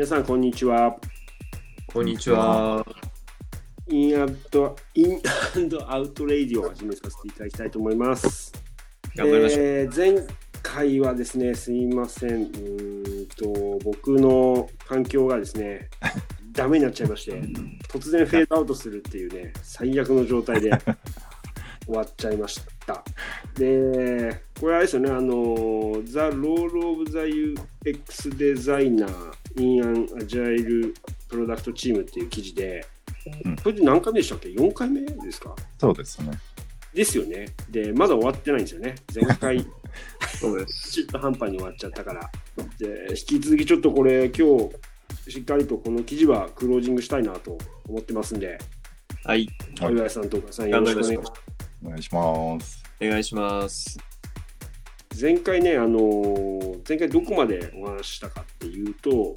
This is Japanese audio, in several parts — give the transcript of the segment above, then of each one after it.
皆さん、こんにちは。こんにちは。インアウト、インアウトレイディオを始めさせていただきたいと思います。頑張りましょう。えー前回はですね、すいません。うーんと、僕の環境がですね、ダメになっちゃいまして、突然フェードアウトするっていうね、最悪の状態で 終わっちゃいました。で、これあれですよね、あの、The Role of the UX Designer in an Agile Product Team っていう記事で、うんこれで何回目でしたっけ ?4 回目ですか？そうですね。ですよね。で、まだ終わってないんですよね。前回、そうです。中途半端に終わっちゃったから。で、引き続きちょっとこれ、今日、しっかりとこの記事はクロージングしたいなと思ってますんで、はい。はい岩井さんと岡さんよろしくお願いします。お願いします。お願いします。前回ね、あのー前回どこまでお話ししたかっていうと、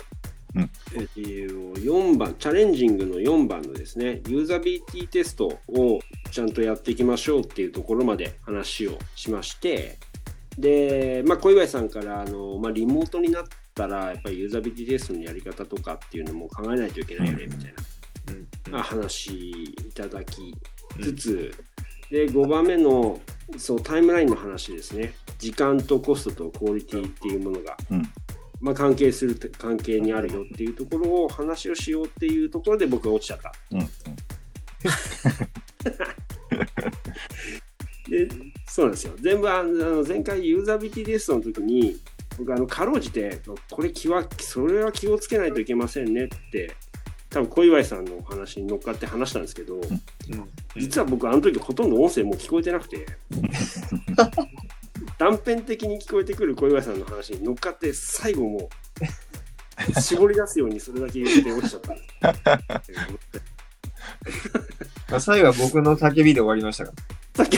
うん。えー4番、チャレンジングの4番のですね、ユーザビリティテストをちゃんとやっていきましょうっていうところまで話をしまして、で、まあ、小岩井さんから、あのまあ、リモートになったら、やっぱりユーザビリティテストのやり方とかっていうのも考えないといけないよね、みたいな。うん。まあ話いただきつつ、で5番目のそうタイムラインの話ですね。時間とコストとクオリティっていうものが、うん。まあ、関係する関係にあるよっていうところを話をしようっていうところで僕が落ちちゃった。うん。うん。でそうなんですよ。全部あの前回ユーザビリティテストの時に僕あのかろうじてこれ気はそれは気をつけないといけませんねって多分小岩井さんのお話に乗っかって話したんですけど、うん。実は僕あの時ほとんど音声もう聞こえてなくて 断片的に聞こえてくる小岩井さんの話に乗っかって最後もう絞り出すようにそれだけ言って落ちちゃった。まあ、最後は僕の叫びで終わりましたか？さっき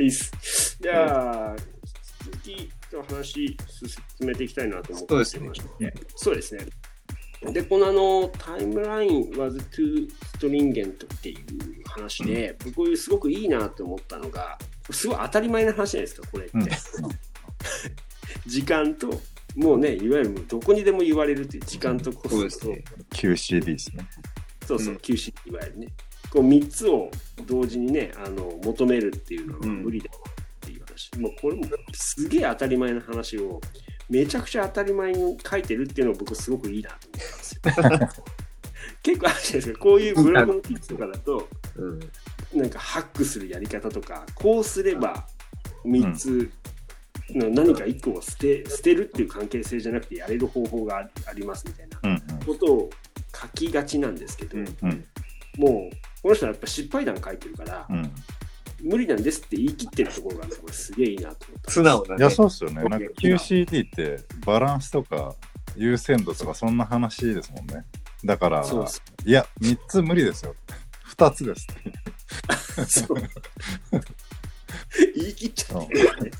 いいっす。じゃあ話進めていきたいなと思ってそうですねましてそうですねで、このあの、タイムライン was too stringent っていう話で、ういうすごくいいなと思ったのが、すごい当たり前な話じゃないですか、これって。うん時間と、もうね、いわゆるどこにでも言われるっていう時間とコそうでストと。QCD ですね。そうそう、うん QC いわゆるね。こう3つを同時にね、あの求めるっていうのはうん無理だ。もうこれもすげえ当たり前の話を、めちゃくちゃ当たり前に書いてるっていうのを僕すごくいいなと思ったんですよ。結構あるじゃないですか、こういうブログの記事とかだと、うん。なんかハックするやり方とか、こうすれば3つの何か1個を捨て捨てるっていう関係性じゃなくてやれる方法があありますみたいなうんことを書きがちなんですけど、うん。うんもうこの人はやっぱ失敗談書いてるから、うん。うん。無理なんですって言い切ってるところが、ね、これすげえいいなと思った。素直だね。いや、そうっすよね。なんか QCD ってバランスとか優先度とかそんな話ですもんね。だから、いや、3つ無理ですよ。2つですって。そう言い切っちゃってるよね。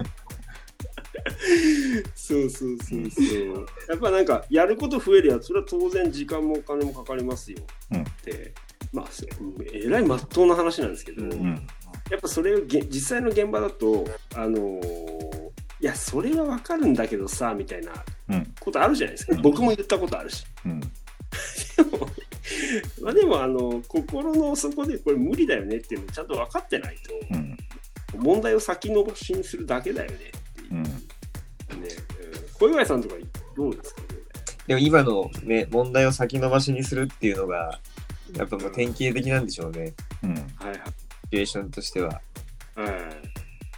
そうそうそうそう。やっぱなんかやること増えるやつ、それは当然時間もお金もかかりますようんって、まあ、そうえらいまっとうな話なんですけど、うんうん。やっぱそれをげ実際の現場だと、あのーいや、それはわかるんだけどさ、みたいなうん。ことあるじゃないですか。うん僕も言ったことあるし。うん。でも、まあでもあの心の底でこれ無理だよねっていうのをちゃんと分かってないうん。と、問題を先延ばしにするだけだよねっていううん。ね。うん小岩井さんとかどうですか？でも今のね、問題を先延ばしにするっていうのが、やっぱもう典型的なんでしょうね。うん。はいュエーションとしては。はい、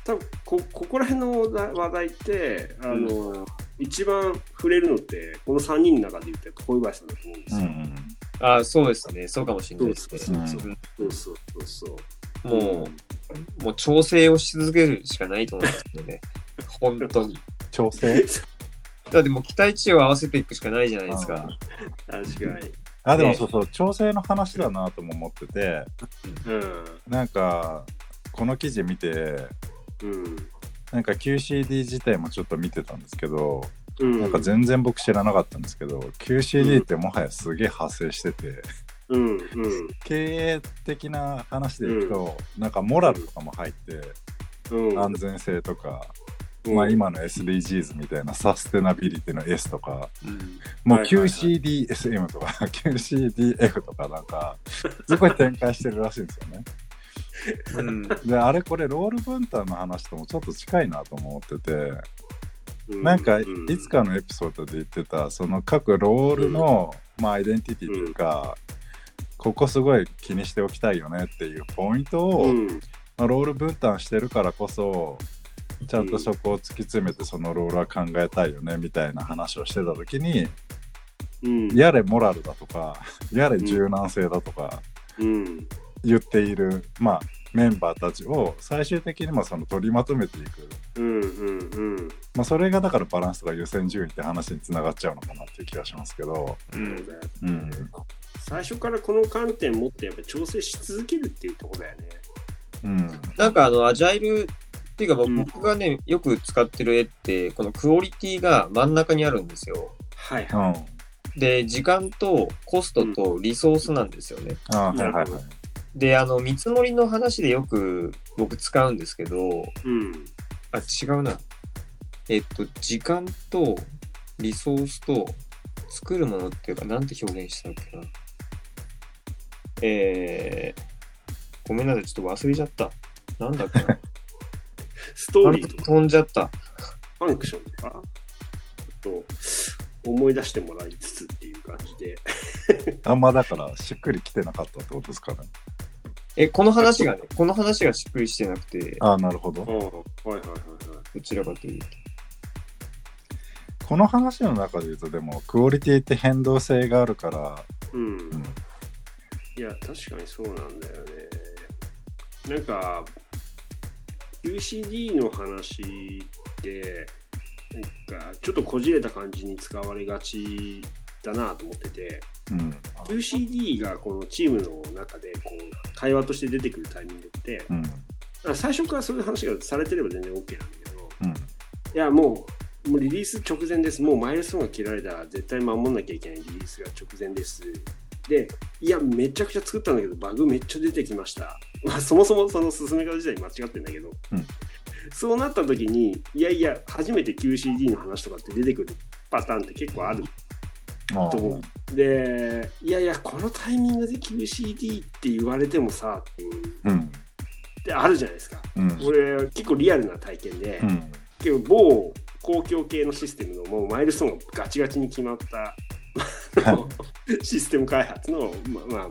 多分こここら辺の話題ってあの、一番触れるのってこの3人の中で言って小岩井さんだと思うんですよ。うん。ああ、そうですね。そうかもしれないですね。そうそうそうそうそうそう。もう、もう調整をし続けるしかないと思うんですよね。本当に。調整？だってもう期待値を合わせていくしかないじゃないですか。確かに。あ、でもそうそう、調整の話だなとも思ってて、うん。なんか、この記事見て、うん。なんか QCD 自体もちょっと見てたんですけど、うん、なんか全然僕知らなかったんですけど、QCD ってもはやすげえ派生してて、うんうん。経営的な話でいくと、なんかモラルとかも入って、うん。安全性とか、まあ、今の SDGs みたいなサステナビリティの S とか、うん。もうはいはいはい。QCDSM とか QCDF とかなんか、すごい展開してるらしいんですよね。うん。で、あれこれロール分担の話ともちょっと近いなと思ってて、うなんかいうん。つかのエピソードで言ってた、その各ロールの、まあ、アイデンティティというか、ここすごい気にしておきたいよねっていうポイントを、ロール分担してるからこそちゃんとそこを突き詰めてそのロールは考えたいよねみたいな話をしてた時にうん。やれモラルだとかやれ柔軟性だとかうん。言っている、まあメンバーたちを最終的にもその取りまとめていく、うんうんうん。まあ、それがだからバランスとか優先順位って話につながっちゃうのかなっていう気がしますけど、うん。そうん。最初からこの観点持ってやっぱ調整し続けるっていうところだよね。うん。なんかあの、アジャイルっていうか僕うん僕がね、よく使ってる絵って、このクオリティが真ん中にあるんですよ。はいはい。うんで、時間とコストとリソースなんですよね。あはいはいはいで、あの、見積もりの話でよく僕使うんですけど、うん。あ、違うな。えっと、時間とリソースと作るものっていうか、なんて表現したっけな。えー、ごめんなさい、ちょっと忘れちゃった。なんだっけな。ストーリーとか飛んじゃった。ファンクションとか、ちょっと思い出してもらいつつっていう感じで。あんまだからしっくりきてなかったってことですかねえ、この話がね、この話がしっくりしてなくて、ああなるほどはいはいはいはい。どちらかというと。この話の中で言うとでもクオリティって変動性があるから、うん。うんいや、確かにそうなんだよね。なんか、UCD の話って、なんか、ちょっとこじれた感じに使われがちだなと思ってて、うん、UCD がこのチームの中でこう会話として出てくるタイミングって、うん、あ最初からそういう話がされてれば全然 OK なんだけど、うん、いや、もう、もうリリース直前です。もうマイルストーンが切られたら絶対守んなきゃいけないリリースが直前です。で、いや、めちゃくちゃ作ったんだけど、バグめっちゃ出てきました。まあ、そもそもその進め方自体間違ってんだけど、うん。そうなった時に、いやいや、初めて QCD の話とかって出てくるパターンって結構あると思う。で、いやいや、このタイミングで QCD って言われてもさ、っていううん、ってあるじゃないですか。うん、これ結構リアルな体験で、うん、結構某公共系のシステムのもうマイルストーンがガチガチに決まった システム開発の、ままあ、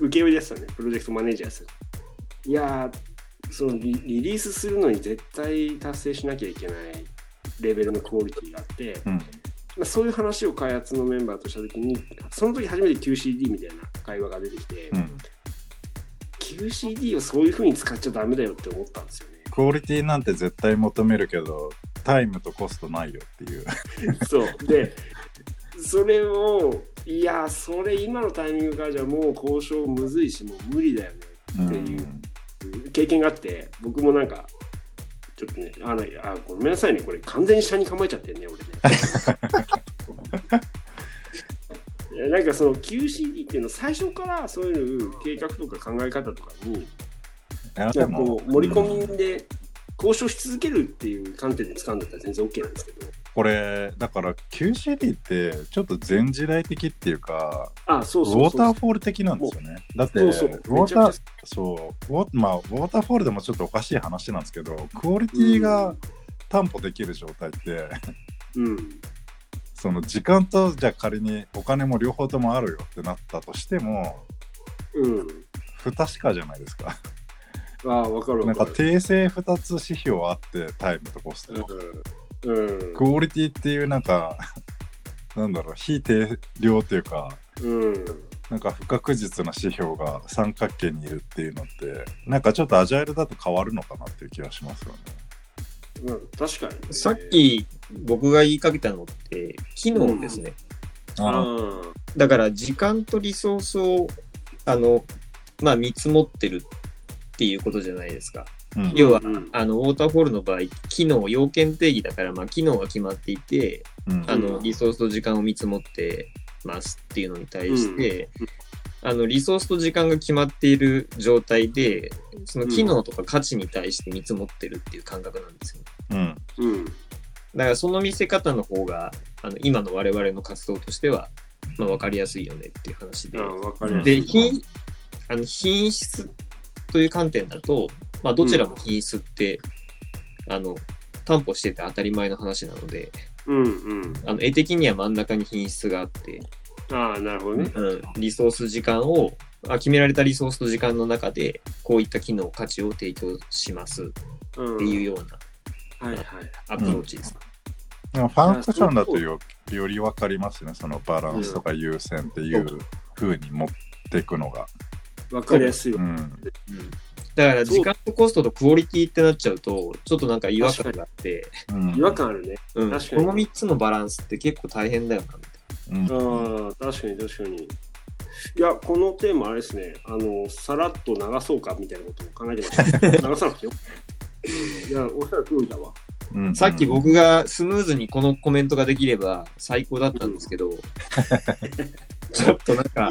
請負ですよね、プロジェクトマネージャーです。いやーそのリリリースするのに絶対達成しなきゃいけないレベルのクオリティがあって、うん、まあ、そういう話を開発のメンバーとしたときに、その時初めて QCD みたいな会話が出てきて、うん。QCD をそういう風に使っちゃダメだよって思ったんですよね。クオリティなんて絶対求めるけど、タイムとコストないよっていう。そう。で、それを、いや、それ今のタイミングからじゃもう交渉むずいし、もう無理だよねうんっていう経験があって、僕もなんか、ちょっとね、あのあごめんなさいね、これ完全に下に構えちゃってるね、俺ね。なんかその QCD っていうの最初からそういう計画とか考え方とかになんかこう盛り込みで交渉し続けるっていう観点で使うんだったら全然 OK なんですけど。これだから QCD ってちょっと前時代的っていうかあそうウォーターフォール的なんですよね。だってウォーターそうウォ,、まあ、ウォーターフォールでもちょっとおかしい話なんですけどクオリティが担保できる状態って、うん。その時間とじゃあ仮にお金も両方ともあるよってなったとしてもうん。不確かじゃないですかああ分かるなんか訂正2つ指標あってタイムとコスト。と、うん。うん。クオリティっていうなんか なんだろう非定量っていうかうん。なんか不確実な指標が三角形にいるっていうのってなんかちょっとアジャイルだと変わるのかなっていう気がしますよね。うん確かにね。さっき僕が言いかけたのって、機能ですね。あうん。だから時間とリソースを、あの、まあ見積もってるっていうことじゃないですか。うん要はうんあの、ウォーターフォールの場合、機能、要件定義だから、まあ機能が決まっていて、うんあの、リソースと時間を見積もってますっていうのに対して、あの、リソースと時間が決まっている状態で、その機能とか価値に対して見積もってるっていう感覚なんですよ。うん。うん。だからその見せ方の方が、あの今の我々の活動としては、まあ、分かりやすいよねっていう話であ。わかりやすで、い。品あの品質という観点だと、まあ、どちらも品質って、あの、担保してて当たり前の話なので、うんうん。あの絵的には真ん中に品質があって、ああ、なるほどね。うん、リソース時間をあ決められたリソースと時間の中でこういった機能価値を提供しますっうん。ていうようなはいはい。アプローチです、でもファンクションだとよより分かりますね。そのバランスとか優先っていう風に持っていくのが。わかりやすいわ。うん。うんだから時間とコストとクオリティってなっちゃうとちょっとなんか違和感があって、うん違和感あるね。うん、こ確かにの3つのバランスって結構大変だよなみたいうんああ、確かに確かに。いや、このテーマあれですね、あの、さらっと流そうかみたいなことを考えてました。流さなくてよ。いや、おっしゃる通りだわ。うんなさっき僕がスムーズにこのコメントができれば最高だったんですけど、ちょっとなんか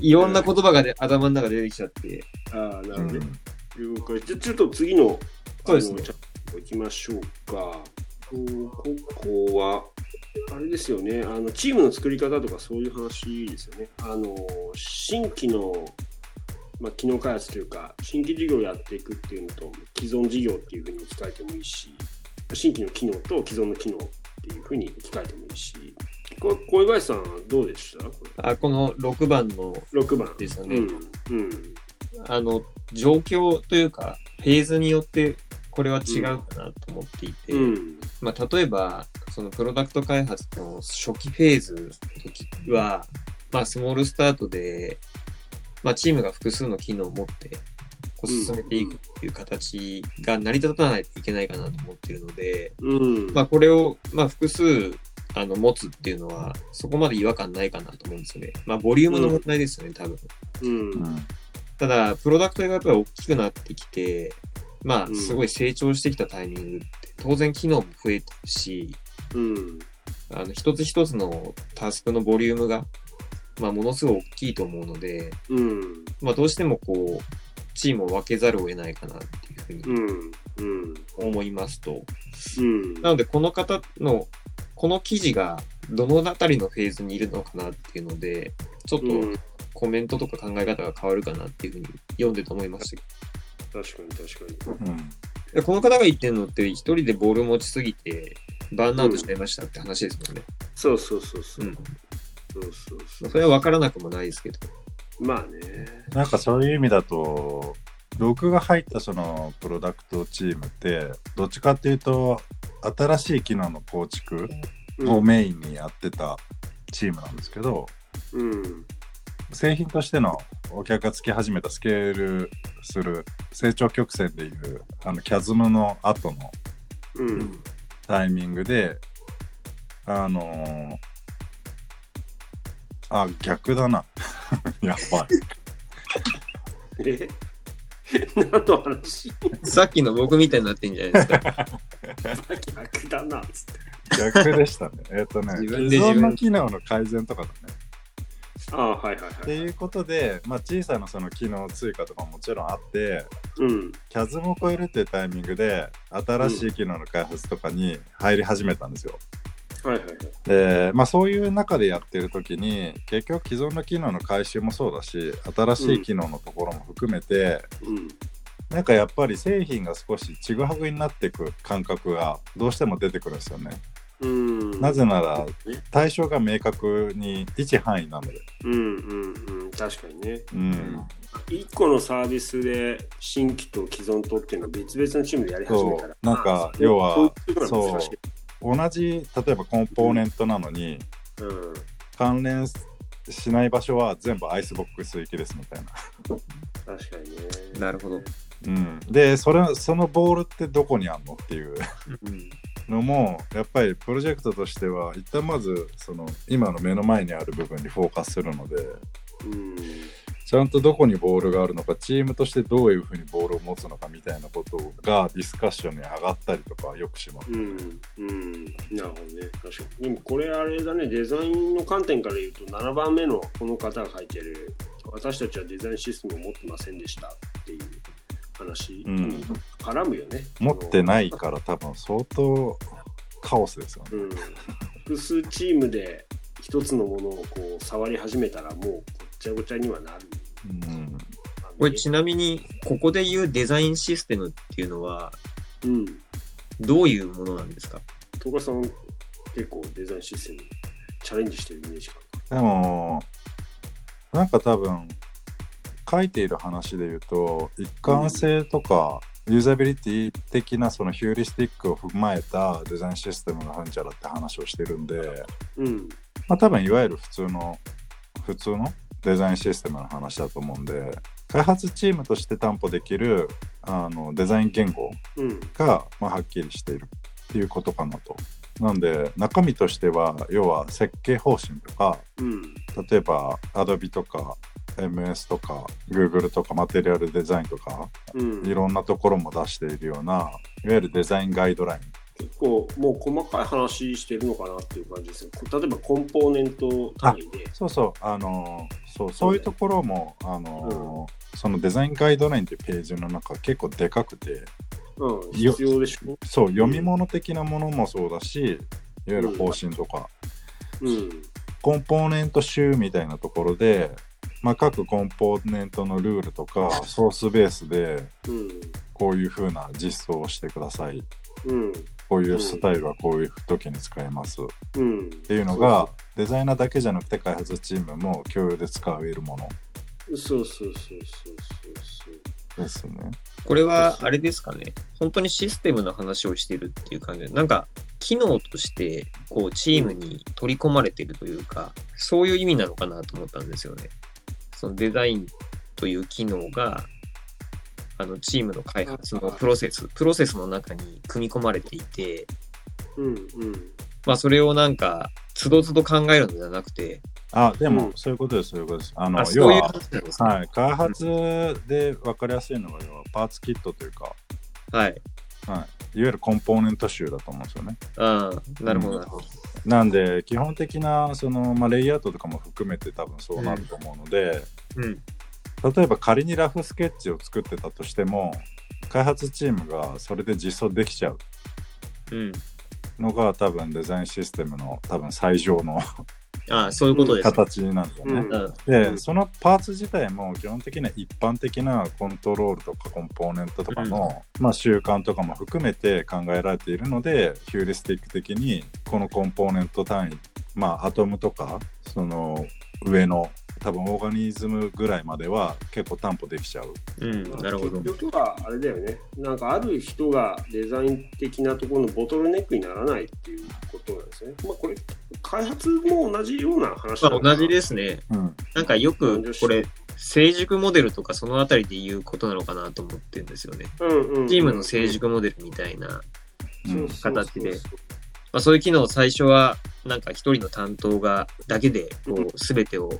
いろんな言葉がで頭の中で出てきちゃってああ、なるほどね。うん了解じゃあちょっと次の、そうですね行きましょうか。うんここは、あれですよね、あのチームの作り方とかそういう話ですよね。あの新規の、まあ、機能開発というか、新規事業をやっていくっていうのと、既存事業っていうふうに置き換えてもいいし、新規の機能と既存の機能っていうふうに置き換えてもいいし、これ小林さんはどうでした？こあこの6番のれ ?6 番。ですよね、うん。うん。あの状況というかフェーズによってこれは違うかなと思っていて、うん。まあ、例えばそのプロダクト開発の初期フェーズの時は、まあ、スモールスタートで、まあ、チームが複数の機能を持ってこう進めていくっていう形が成り立たないといけないかなと思っているので、うん。まあ、これを、まあ、複数あの持つっていうのはそこまで違和感ないかなと思うんですよね。まあ、ボリュームの問題ですよね、多分。うん。うんただ、プロダクトがやっぱり大きくなってきて、まあ、うんすごい成長してきたタイミングって、当然機能も増えてるし、うん。あの、一つ一つのタスクのボリュームが、まあ、ものすごい大きいと思うので、うん。まあ、どうしてもこう、チームを分けざるを得ないかなっていうふうにうん。うん。思いますと。うん。なので、この方の、この記事がどのあたりのフェーズにいるのかなっていうので、ちょっとうんコメントとか考え方が変わるかなっていうふうに読んでて思いましたけど確かに確かに。うんでこの方が言ってるのって、一人でボール持ちすぎて、バーンアウトしちゃいましたって話ですもんね。そうそうそうそう。うんそうそうそう。それは分からなくもないですけど。まあね。なんかそういう意味だと僕が入ったそのプロダクトチームってどっちかっていうと新しい機能の構築をメインにやってたチームなんですけど、うん。製品としてのお客がつき始めたスケールする成長曲線でいうあのキャズムの後のうん。タイミングであのーあ逆だな やばいえ？何の話？さっきの僕みたいになってんじゃないですか。逆だなっつって。逆でしたね えっとね自既分で自分存の機能の改善とかだねああ、はいはいはい。っていうことで、まあ、小さなその機能追加とかももちろんあってうん。キャズムを超えるっていうタイミングで新しい機能の開発とかに入り始めたんですよ。はいはいはい。で、まあ、そういう中でやってる時に結局既存の機能の回収もそうだし新しい機能のところも含めて、うん。なんかやっぱり製品が少しちぐはぐになっていく感覚がどうしても出てくるんですよね。うん。なぜなら対象が明確に一範囲なので。うんうんうん。確かにね。うん一個のサービスで新規と既存とっていうのは別々のチームでやり始めたら。なんかまあ要はそう同じ例えばコンポーネントなのにうん。関連しない場所は全部アイスボックス行きですみたいな。確かにね。なるほど。うん、でそれそのボールってどこにあんのっていううん。のもやっぱりプロジェクトとしては一旦まずその今の目の前にある部分にフォーカスするのでうん。ちゃんとどこにボールがあるのかチームとしてどういうふうにボールを持つのかみたいなことがディスカッションに上がったりとかよくします。うん、うん、なるほどね。確かに。でもこれあれだね、デザインの観点から言うと、7番目のこの方が書いてる、私たちはデザインシステムを持ってませんでしたっていう話うんに絡むよね。持ってないから多分相当カオスですよね。うん、複数チームで一つのものをこう触り始めたらもうごっちゃごちゃにはなる。うん。これちなみに、ここで言うデザインシステムっていうのは、うん。どういうものなんですか？東川さん結構デザインシステムチャレンジしてるイメージかでも、なんか多分、書いている話で言うと、一貫性とか、ユーザビリティ的なそのヒューリスティックを踏まえたデザインシステムのふんちゃらって話をしてるんで、な。うん。まあ多分いわゆる普通の、普通のデザインシステムの話だと思うんで、開発チームとして担保できるあのデザイン言語うん。が、まあ、はっきりしているっていうことかなと。なんで中身としては要は設計方針とかうん。例えば Adobe とか MS とか Google とかマテリアルデザインとかうん。いろんなところも出しているようないわゆるデザインガイドライン結構もう細かい話してるのかなっていう感じですね。こ例えばコンポーネント単位で。そうそうあのそうそういうところもあの、そのデザインガイドラインっていうページの中結構でかくてうん。よ必要でしょ？そう読み物的なものもそうだしいわゆる方針とか、うん。コンポーネント集みたいなところで、まあ、各コンポーネントのルールとかソースベースでうん。こういう風な実装をしてくださいうん。こういうスタイルはこういう時に使えます。っうん。ていうのがデザイナーだけじゃなくて開発チームも共有で使えるもの。そうそうそうそうそうですね。これはあれですかね。本当にシステムの話をしてるっていう感じ。でなんか機能としてこうチームに取り込まれてるというかそういう意味なのかなと思ったんですよね。そのデザインという機能があのチームの開発のプロセスプロセスの中に組み込まれていてそう。うん。うん。まあそれをなんかつどつど考えるのではなくてあでも、うんそういうことですそういうことです。あのあそういう要は、はい、開発で分かりやすいのが要はパーツキットというか、はいはい、いわゆるコンポーネント集だと思うんですよね。ああなるほどなるほどなんで基本的なその、まあ、レイアウトとかも含めて多分そうなると思うので、うん例えば仮にラフスケッチを作ってたとしても開発チームがそれで実装できちゃう。うん。のが多分デザインシステムの多分最上のああそういうことですね。形なんですよね。うん。うんでそのパーツ自体も基本的には一般的なコントロールとかコンポーネントとかの、まあ、習慣とかも含めて考えられているのでヒューリスティック的にこのコンポーネント単位まあアトムとかその上の多分オーガニズムぐらいまでは結構担保できちゃう。うんなるほど結局はあれだよね。なんかある人がデザイン的なところのボトルネックにならないっていうことなんですね。まあこれ、開発も同じような話まあ、同じですすね。うんなんかよくこれ、成熟モデルとかそのあたりで言うことなのかなと思ってるんですよね。うんうん。チームの成熟モデルみたいな、まうん形であ、そういう機能を最初はなんか一人の担当がだけでこう全てを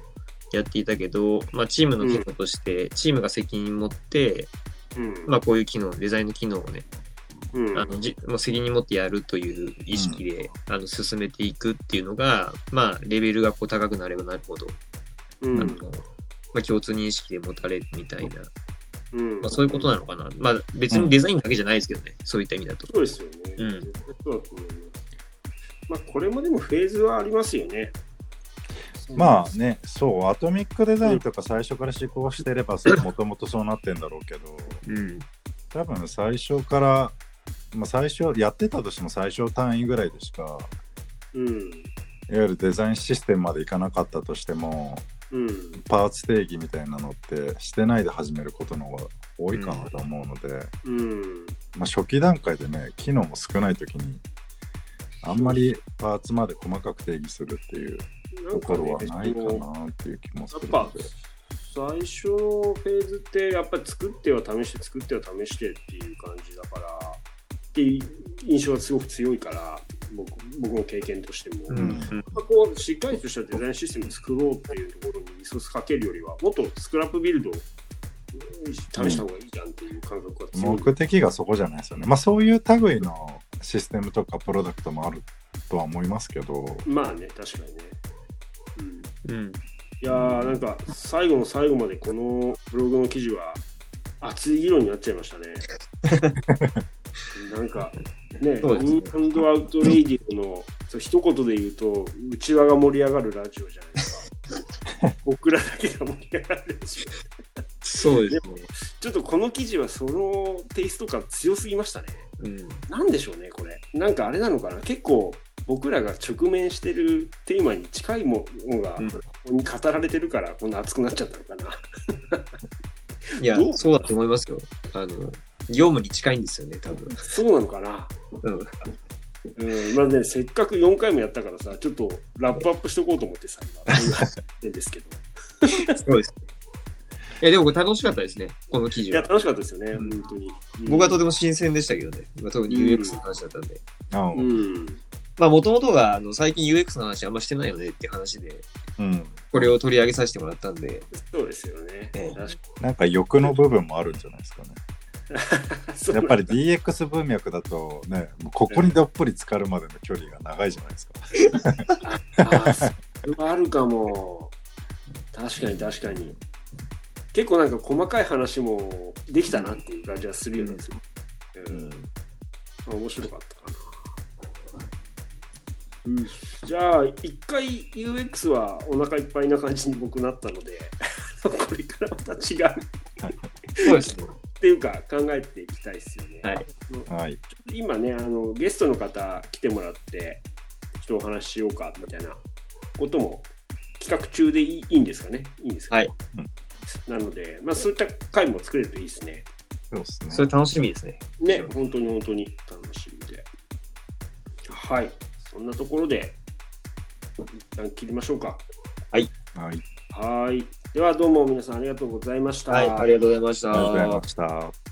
やっていたけど、まあ、チームの機能としてチームが責任持って、うん。まあ、こういう機能、デザインの機能をね、うんあのじもう責任持ってやるという意識で、あの進めていくっていうのが、まあ、レベルがこう高くなればなるほど、うんあのまあ、共通認識で持たれるみたいな、うんまあ、そういうことなのかな。まあ、別にデザインだけじゃないですけどね、そういった意味だと。そうですよね。うん。まあこれもでもフェーズはありますよね。まあねそうアトミックデザインとか最初から施行してれば もともとそうなってんだろうけどうん。多分最初から、まあ、最初やってたとしても最小単位ぐらいでしかうん。いわゆるデザインシステムまでいかなかったとしてもうん。パーツ定義みたいなのってしてないで始めることの方が多いかなと思うので、うん。まあ、初期段階でね機能も少ない時にあんまりパーツまで細かく定義するっていうところはないかなっていう気もするやっので。最初のフェーズってやっぱり作っては試して作っては試してっていう感じだからっていう印象がすごく強いから僕僕の経験としても、うん。こうしっかりとしたデザインシステムを作ろうっていうところにリソースかけるよりはもっとスクラップビルドを試した方がいいじゃんっていう感覚が強い。目的がそこじゃないですよね。まあそういう類のシステムとかプロダクトもあるとは思いますけど、まあね確かにね。うんうん。いやーなんか最後の最後までこのブログの記事は熱い議論になっちゃいましたね。なんか、ね、ねインアンドアウトレイディオのそう一言で言うと、内輪が盛り上がるラジオじゃないですか。僕らだけが盛り上がるラジオ。そうですね。ちょっとこの記事はそのテイスト感強すぎましたね。うん。なんでしょうね、これ。なんかあれなのかな。結構僕らが直面してるテーマに近いものが、うんここに語られてるから、こんな熱くなっちゃったのかな。いやどう、そうだと思いますよ。あの、業務に近いんですよね、多分。そうなのかな？うん。うん、まあね、せっかく4回もやったからさ、ちょっとラップアップしとこうと思ってさ、今、ですけど。そうです。いや、でもこれ楽しかったですね、この記いや、事は。楽しかったですよね、うん本当に。僕はとても新鮮でしたけどね。まあ、特に UX の話だったんで。あうん。まあ、もともとが、あの、最近 UX の話あんましてないよねって話で、うん。これを取り上げさせてもらったんで、そうですよね。ええ確かなんか欲の部分もあるんじゃないですかね。に そうやっぱり DX 文脈だとね、もうここにどっぷり浸かるまでの距離が長いじゃないですか。あーそれはあるかも。確かに確かに。結構なんか細かい話もできたなっていう感じがするようなんですよ。うんまあ面白かったかな。うん、じゃあ、一回 UX はお腹いっぱいな感じに僕なったので、これからまた違うそうですね。っていうか考えていきたいですよね。はい。はい。今ねあのゲストの方来てもらってちょっとお話ししようかみたいなことも企画中でいいいいんですかね？いいんですか、はいなので、まあ、そういった回も作れるといいですねそうですね。それ楽しみですね。ね本当に本当に楽しみではいそんなところで一旦切りましょうかはい。はいではどうも皆さんありがとうございました、はい、ありがとうございました。ありがとうございました。